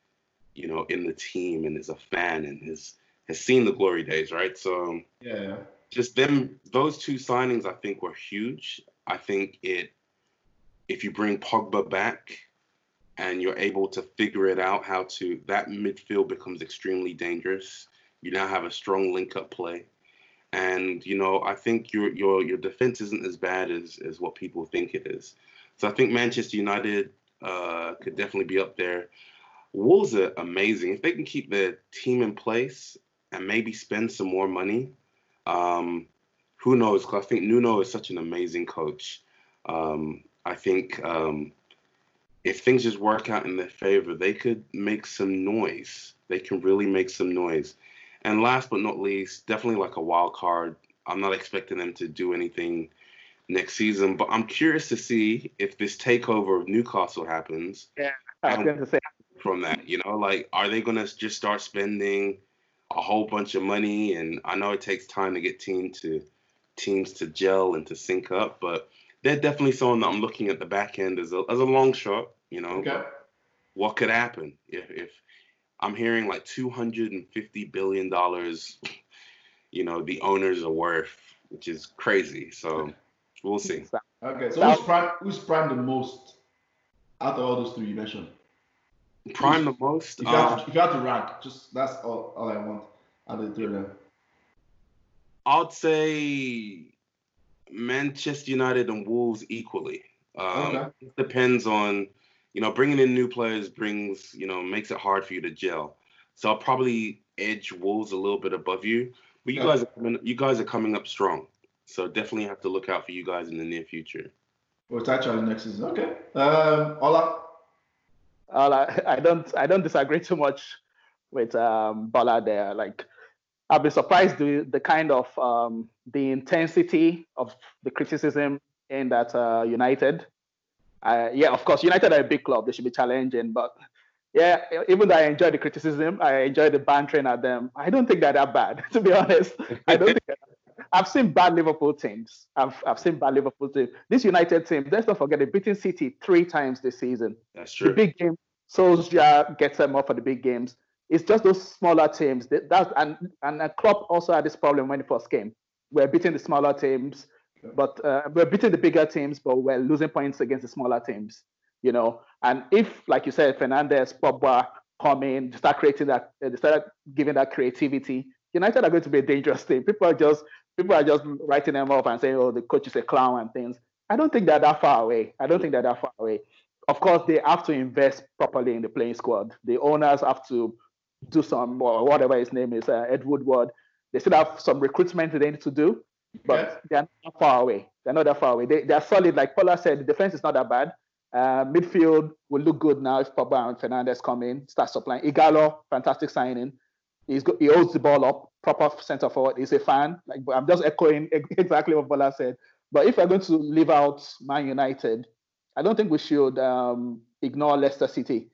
Speaker 2: you know, in the team and is a fan and has has seen the glory days, right? So
Speaker 1: yeah,
Speaker 2: just them those two signings I think were huge. I think it if you bring Pogba back and you're able to figure it out how to that midfield becomes extremely dangerous. You now have a strong link up play. And you know, I think your your your defense isn't as bad as as what people think it is. So I think Manchester United uh, could definitely be up there. Wolves are amazing if they can keep their team in place and maybe spend some more money. Um, who knows? Because I think Nuno is such an amazing coach. Um, I think um, if things just work out in their favor, they could make some noise. They can really make some noise. And last but not least, definitely like a wild card. I'm not expecting them to do anything next season, but I'm curious to see if this takeover of Newcastle happens.
Speaker 3: Yeah, I was going to say
Speaker 2: from that. You know, like are they going to just start spending a whole bunch of money? And I know it takes time to get team to teams to gel and to sync up, but they're definitely someone that I'm looking at the back end as a as a long shot. You know,
Speaker 1: okay.
Speaker 2: what could happen if if I'm hearing like 250 billion dollars, you know, the owners are worth, which is crazy. So we'll see.
Speaker 1: Okay, so who's prime who's prime the most out of all those three you mentioned?
Speaker 2: Prime the most.
Speaker 1: If you, have to, um, if you have to rank, just that's all, all I want out of the three of them.
Speaker 2: I'd say Manchester United and Wolves equally. Um, okay. It depends on, you know, bringing in new players brings, you know, makes it hard for you to gel. So I'll probably edge Wolves a little bit above you, but you guys, are coming, you guys are coming up strong. So definitely have to look out for you guys in the near future.
Speaker 1: Well, it's actually next season. Okay. Um, Ola.
Speaker 3: Ola, I don't, I don't disagree too much with um, Bola there. Like I've been surprised the the kind of um, the intensity of the criticism in that uh, United. Uh, yeah, of course, United are a big club; they should be challenging. But yeah, even though I enjoy the criticism, I enjoy the bantering at them. I don't think they're that bad, [laughs] to be honest. I don't think. I've seen bad Liverpool teams. I've I've seen bad Liverpool teams. This United team, let's not forget, they beaten City three times this season.
Speaker 2: That's true.
Speaker 3: The big game, Solskjaer gets them up for the big games. It's just those smaller teams. That, that and and Klopp also had this problem when he first came. We're beating the smaller teams, but uh, we're beating the bigger teams, but we're losing points against the smaller teams. You know, and if, like you said, Fernandes, Pogba come in, start creating that, they start giving that creativity. United are going to be a dangerous team. People are just people are just writing them up and saying, "Oh, the coach is a clown" and things. I don't think they're that far away. I don't think they're that far away. Of course, they have to invest properly in the playing squad. The owners have to do some or whatever his name is, uh, Ed Woodward. They still have some recruitment they need to do, but they're not far away. They're not that far away. They, they're solid. Like Bola said, the defense is not that bad. Uh, midfield will look good now if Pogba and Fernandes come in, start supplying. Ighalo, fantastic signing. He's go, he holds the ball up, proper center forward. He's a fan. Like I'm just echoing [laughs] exactly what Bola said. But if we're going to leave out Man United, I don't think we should um, ignore Leicester City.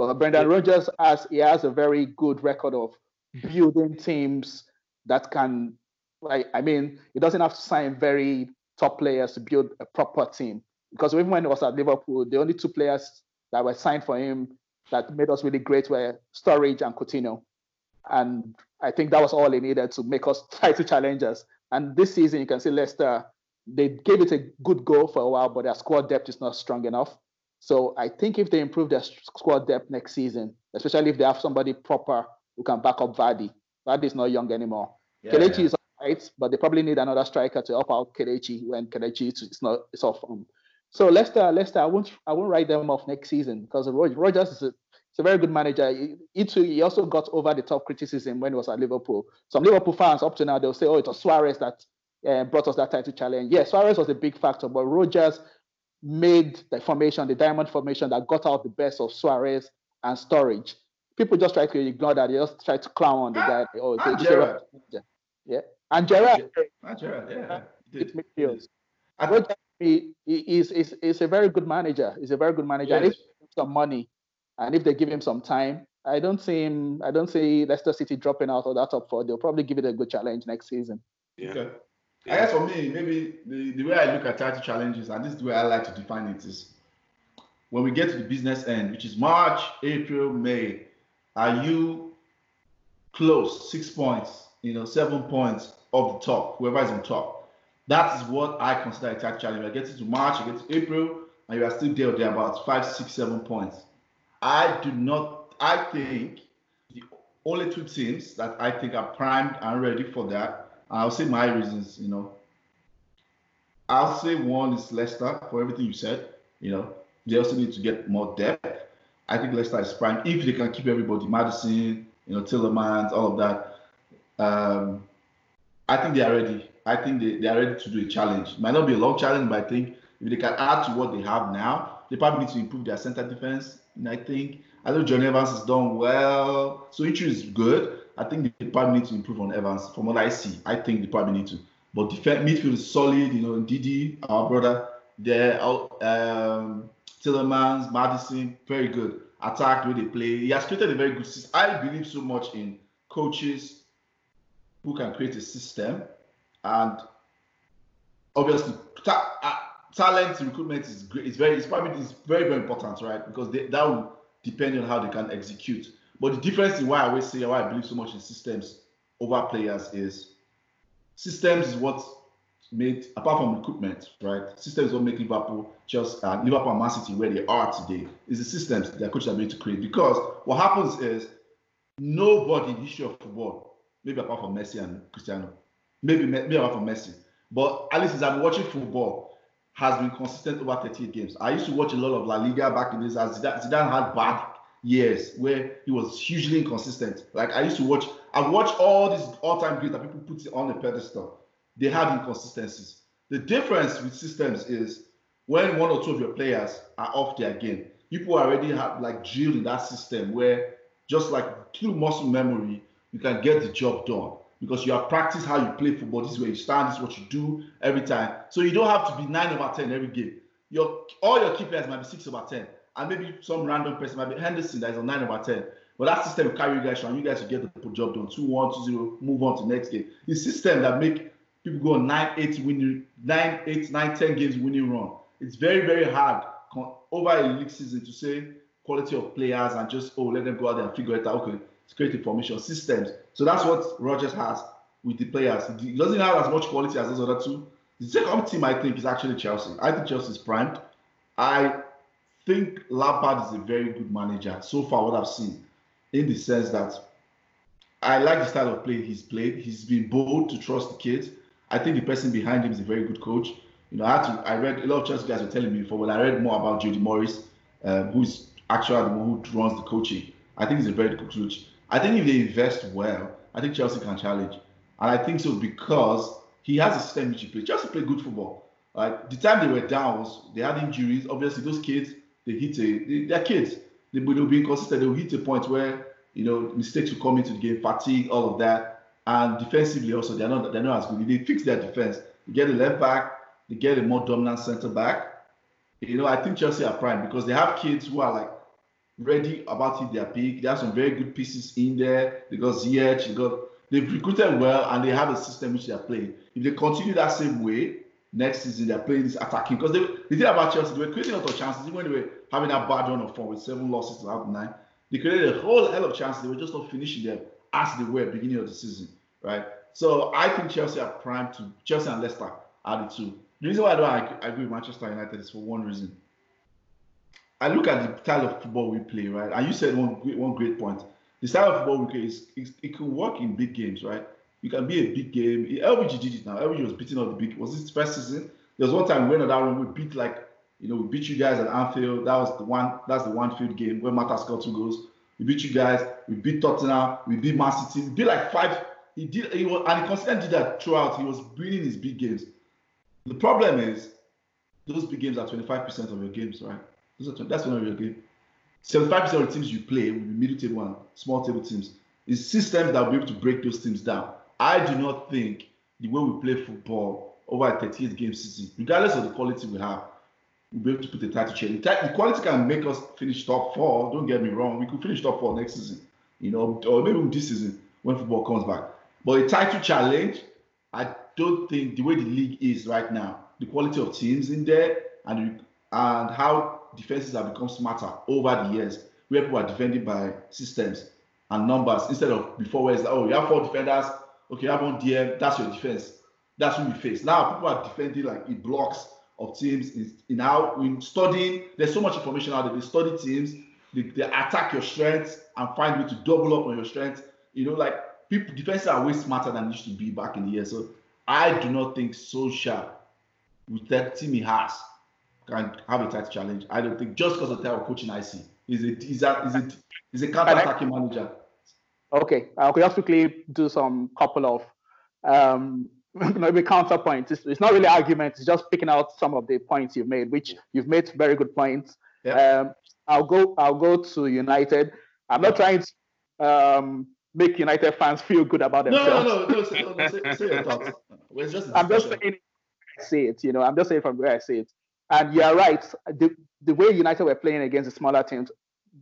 Speaker 3: But Brendan Rodgers has he has a very good record of mm-hmm. building teams that can like I mean, he doesn't have to sign very top players to build a proper team. Because even when he was at Liverpool, the only two players that were signed for him that made us really great were Sturridge and Coutinho. And I think that was all he needed to make us [laughs] try to challenge us. And this season, you can see Leicester they gave it a good go for a while, but their squad depth is not strong enough. So I think if they improve their squad depth next season, especially if they have somebody proper who can back up Vardy, Vardy is not young anymore. Yeah, Kelechi yeah. is all right, but they probably need another striker to help out Kelechi when Kelechi is not is off. Um, so Leicester, Leicester, I won't I won't write them off next season because Rodgers is a, a very good manager. He, he, too, he also got over the top criticism when he was at Liverpool. Some Liverpool fans up to now they'll say, "Oh, it was Suarez that uh, brought us that title challenge." Yes, Suarez was a big factor, but Rodgers made the formation, the diamond formation that got out the best of Suarez and Sturridge. People just try to ignore that. They just try to clown on the guy. Oh,
Speaker 1: and Gerrard.
Speaker 3: Yeah, and Gerrard.
Speaker 1: Eh, and Gerrard, yeah. It
Speaker 3: midfield. Rodgers he, he is, is, is a very good manager. He's a very good manager. Yes. And if some money, and if they give him some time, I don't see him. I don't see Leicester City dropping out of that top four. They'll probably give it a good challenge next season.
Speaker 1: Yeah. Okay. I guess for me, maybe the, the way I look at title challenges, and this is the way I like to define it, is when we get to the business end, which is March, April, May, are you close, six points, you know, seven points off the top, whoever is on top? That is what I consider a title challenge. I get to March, I get to April, and you are still there, there about five, six, seven points. I do not, I think the only two teams that I think are primed and ready for that I'll say my reasons, you know. I'll say one is Leicester for everything you said. You know, they also need to get more depth. I think Leicester is prime if they can keep everybody, Maddison, you know, Tielemans, all of that. Um, I think they are ready. I think they, they are ready to do a challenge. It might not be a long challenge, but I think if they can add to what they have now, they probably need to improve their center defense. And I think I know John Evans has done well. So Ichu is good. I think the probably need to improve on Evans. From what I see, I think they probably need to. But defense midfield is solid. You know, Didi, our brother, there. Um, Tielemans, Maddison, very good. Attack, where they play. He has created a very good system. I believe so much in coaches who can create a system, and obviously, ta- uh, talent recruitment is great. It's very, it's probably it's very very important, right? Because they, that will depend on how they can execute. But the difference in why I always say why I believe so much in systems over players is systems is what made apart from recruitment, right? Systems what make Liverpool just uh, Liverpool and Man City where they are today. Is the systems that coaches are made to create. Because what happens is nobody in the history of football, maybe apart from Messi and Cristiano, maybe maybe apart from Messi, but at least as I'm watching football, has been consistent over 38 games. I used to watch a lot of La Liga back in this as Zidane, Zidane had bad years where he was hugely inconsistent. Like I used to watch, I watch all these all-time greats that people put on a pedestal. They have inconsistencies. The difference with systems is when one or two of your players are off their game, people already have like drilled in that system where just like through muscle memory, you can get the job done because you have practiced how you play football. This is where you stand, this is what you do every time. So you don't have to be nine over ten every game. Your all your key players might be six over ten and maybe some random person might be Henderson that is on 9 over 10. But that system will carry you guys and you guys will get the job done. 2 1, 2 0, move on to next game. The system that make people go on 9, 8 winning, 9, 8, 9, 10 games winning run. It's very, very hard over a league season to say quality of players and just, oh, let them go out there and figure it out. Okay, it's great information systems. So that's what Rodgers has with the players. He doesn't have as much quality as those other two. The second team, I think, is actually Chelsea. I think Chelsea is primed. I think Lampard is a very good manager so far. What I've seen, in the sense that I like the style of play he's played. He's been bold to trust the kids. I think the person behind him is a very good coach. You know, I had to. I read a lot of Chelsea guys were telling me before when I read more about Jody Morris, um, who's actually the one who runs the coaching. I think he's a very good coach. I think if they invest well, I think Chelsea can challenge, and I think so because he has a system which he plays. Chelsea play good football. Like the time they were down was they had injuries. Obviously, those kids they hit a they, they're kids. They will be inconsistent. They will hit a point where you know mistakes will come into the game, fatigue, all of that, and defensively also they're not they're not as good. They fix their defense. They get a left back. They get a more dominant center back. You know, I think Chelsea are prime because they have kids who are like ready about it their peak. They have some very good pieces in there. They got Ziyech, they got they've recruited well and they have a system which they're playing. If they continue that same way, next season they're playing this attacking because they, the thing about Chelsea they were creating a lot of chances even when they were having that bad run of form with seven losses to have nine they created a whole hell of chances they were just not finishing them as they were beginning of the season right so I think Chelsea are primed to Chelsea and Leicester are the two The reason why I don't agree with Manchester United is for one reason. I look at the style of football we play, right? And you said one one great point. The style of football we play is, is it can work in big games, right? You can be a big game. LVG did it now. LVG was beating all the big. Was this first season? There was one time we went on that run. We beat like you know we beat you guys at Anfield. That was the one. That's the one field game where Mata scored two goals. We beat you guys. We beat Tottenham. We beat Man City. We beat like five. He did. He was and he consistently did that throughout. He was winning his big games. The problem is those big games are 25% of your games, right? Are, that's one of your game. 75% of the teams you play will be middle table and small table teams. It's systems that will be able to break those teams down. I do not think the way we play football over a 38 game season, regardless of the quality we have, we'll be able to put the title chair. The quality can make us finish top four. Don't get me wrong. We could finish top four next season, you know, or maybe this season when football comes back. But a title challenge, I don't think the way the league is right now, the quality of teams in there, and and how defenses have become smarter over the years, where people are defending by systems and numbers instead of before where it's like, oh, you have four defenders, okay, have one DM, that's your defense. That's what we face. Now people are defending like in blocks of teams in, in how in studying. There's so much information out there. They study teams, they, they attack your strengths and find way to double up on your strengths. You know, like people defenses are way smarter than used to be back in the year. So I do not think Solskjaer, with that team he has, can have a tight challenge. I don't think just because of the type of coaching I see. He's a he's a he's a, he's a counter-attacking manager.
Speaker 3: Okay, I'll just quickly do some couple of um, [laughs] maybe counterpoints. It's, it's, not really arguments. It's just picking out some of the points you've made, which you've made very good points. Yep. Um, I'll go. I'll go to United. I'm not trying to um, make United fans feel good about themselves.
Speaker 1: No, no, no, no. Say, no, say, say your thoughts. It's just
Speaker 3: I'm just saying I see it. You know, I'm just saying from where I see it. And you're right. The the way United were playing against the smaller teams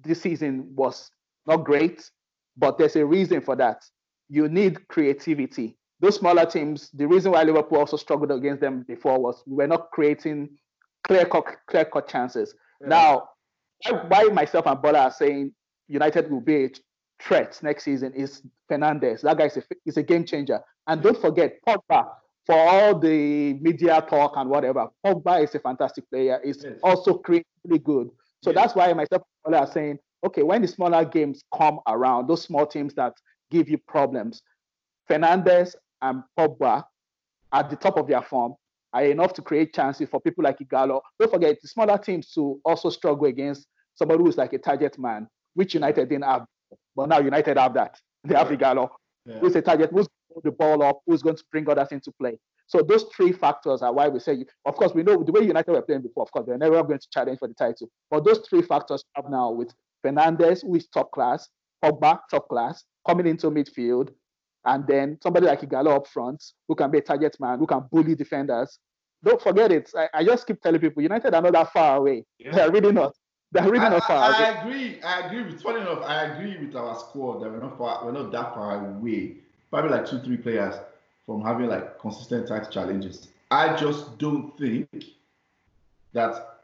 Speaker 3: this season was not great, but there's a reason for that. You need creativity. Those smaller teams, the reason why Liverpool also struggled against them before was we were not creating clear cut clear cut chances. Yeah. Now, why myself and Bola are saying United will be a threat next season is Fernandes. That guy is a, is a game changer. And don't forget, Pogba, for all the media talk and whatever, Pogba is a fantastic player. He's yes. also creatively good. So yes. that's why myself and Bola are saying, okay, when the smaller games come around, those small teams that give you problems, Fernandes and Pogba at the top of their form are enough to create chances for people like Ighalo. Don't forget, the smaller teams to also struggle against somebody who's like a target man, which United didn't have but now United have that. [laughs] They have Ighalo, yeah. who's a target, who's going to the ball up, who's going to bring others into play. So those three factors are why we say, of course, we know the way United were playing before, of course, they're never going to challenge for the title. But those three factors have now with Fernandes, who is top class, Pogba, top class, coming into midfield, and then somebody like Ighalo up front, who can be a target man, who can bully defenders. Don't forget it. I, I just keep telling people, United are not that far away. Yeah. They're really not. They're really I, not far.
Speaker 1: I, I, agree. I agree with. Funny enough, I agree with our squad that we're not far. We're not that far away. Probably like two, three players from having like consistent tight challenges. I just don't think that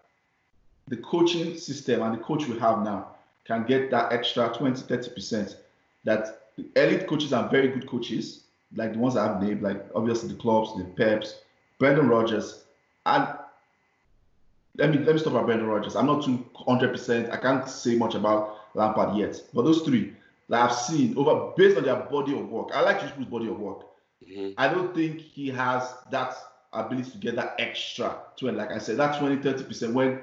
Speaker 1: the coaching system and the coach we have now can get that extra 20, 30% that the elite coaches are very good coaches, like the ones I've named, like obviously the clubs, the Peps, Brendan Rodgers, and let me let me stop at Brendan Rodgers. I'm not too hundred percent. I can't say much about Lampard yet. But those three that I've seen over based on their body of work, I like Tuchel's body of work. Mm-hmm. I don't think he has that ability to get that extra 20, like I said, that 20, 30 percent when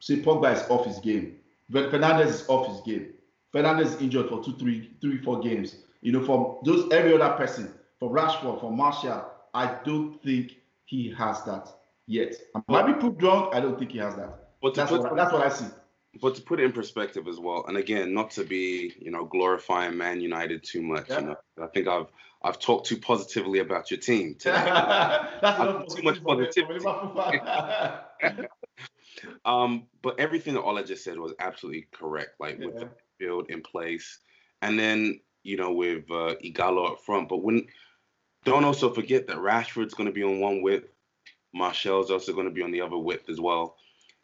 Speaker 1: say Pogba is off his game, Fernandes is off his game, Fernandes is injured for two, three, three, four games. You know, from those every other person, from Rashford, from Martial, I don't think he has that yet. I might be proved wrong. I don't think he has that. But that's, put, what, that's what I see.
Speaker 2: But to put it in perspective as well, and again, not to be you know glorifying Man United too much. Yeah. You know, I think I've I've talked too positively about your team today. [laughs] that's too much positivity. [laughs] um, but everything that Ola just said was absolutely correct. Like yeah. with the field in place, and then you know with uh, Ighalo up front. But when don't also forget that Rashford's going to be on one width, Martial's also going to be on the other width as well.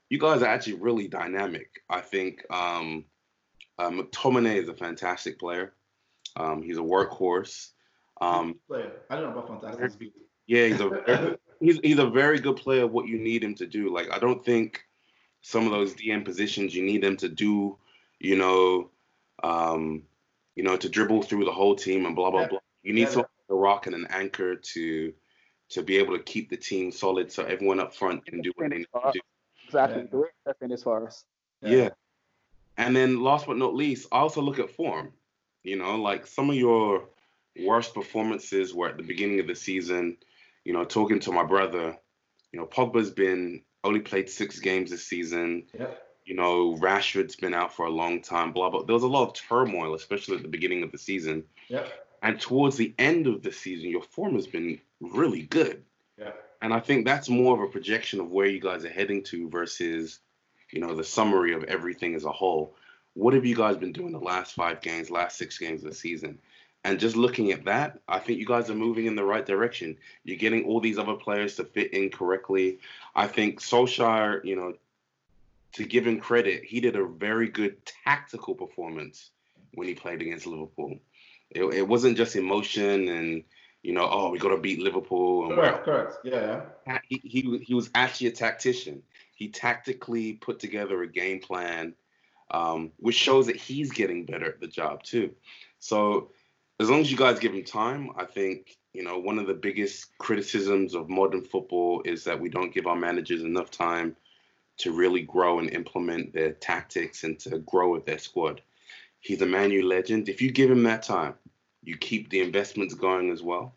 Speaker 2: You guys are actually really dynamic. I think um, uh, McTominay is a fantastic player. Um, he's a workhorse.
Speaker 1: Um, player. I don't know about fantastic.
Speaker 2: Yeah, he's a he's he's a very good player. What you need him to do, like I don't think some of those DM positions you need them to do, you know, um, you know, to dribble through the whole team and blah blah blah. You need yeah. someone a rock and an anchor to to be able to keep the team solid, so everyone up front can do what they need to do.
Speaker 3: Exactly, yeah. the way that finish for us.
Speaker 2: Yeah. yeah. And then last but not least, I also look at form. You know, like some of your worst performances were at the beginning of the season. You know, talking to my brother, you know, Pogba's been only played six games this season.
Speaker 1: Yep.
Speaker 2: You know, Rashford's been out for a long time, blah, blah. There was a lot of turmoil, especially at the beginning of the season.
Speaker 1: Yep.
Speaker 2: And towards the end of the season, your form has been really good.
Speaker 1: Yeah.
Speaker 2: And I think that's more of a projection of where you guys are heading to versus, you know, the summary of everything as a whole. What have you guys been doing the last five games, last six games of the season? And just looking at that, I think you guys are moving in the right direction. You're getting all these other players to fit in correctly. I think Solskjaer, you know, to give him credit, he did a very good tactical performance when he played against Liverpool. It, it wasn't just emotion and you know, oh, we got to beat Liverpool.
Speaker 1: And correct, correct, yeah.
Speaker 2: He, he he was actually a tactician. He tactically put together a game plan, um, which shows that he's getting better at the job too. So as long as you guys give him time, I think you know one of the biggest criticisms of modern football is that we don't give our managers enough time to really grow and implement their tactics and to grow with their squad. He's a Man U legend. If you give him that time, you keep the investments going as well.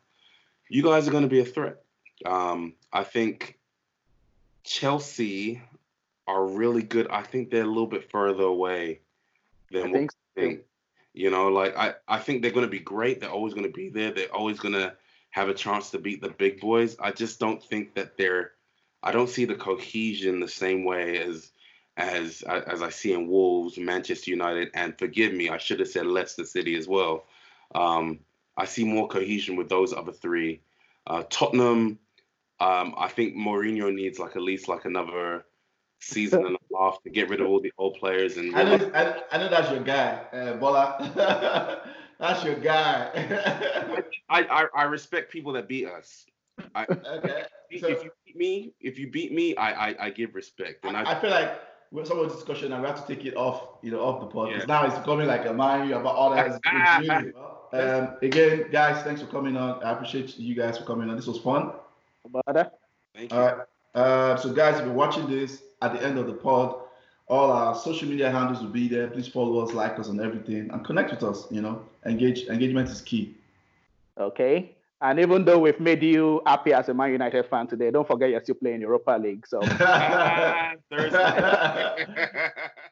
Speaker 2: You guys are going to be a threat. Um, I think Chelsea are really good. I think they're a little bit further away than I what think, think. You know, like I, I think they're going to be great. They're always going to be there. They're always going to have a chance to beat the big boys. I just don't think that they're. I don't see the cohesion the same way as as as I see in Wolves, Manchester United, and forgive me, I should have said Leicester City as well. Um, I see more cohesion with those other three. Uh, Tottenham, um, I think Mourinho needs like at least like another season and a half to get rid of all the old players. And
Speaker 1: I know, I, I know that's your guy, uh, Bola. [laughs] that's your guy.
Speaker 2: I, I, I respect people that beat us. I, okay. So, if you beat me, if you beat me, I I, I give respect.
Speaker 1: And I, I, feel like with some of the discussion, and we have to take it off, you know, off the pod because yeah. now it's becoming like a mind you about all that. [laughs] um, again, guys, thanks for coming on. I appreciate you guys for coming on. This was fun.
Speaker 2: Thank you. All right.
Speaker 1: Uh, so, guys, if you're watching this at the end of the pod, all our social media handles will be there. Please follow us, like us, and everything, and connect with us. You know, engage. Engagement is key.
Speaker 3: Okay. And even though we've made you happy as a Man United fan today, don't forget you're still playing Europa League. So. [laughs] [laughs]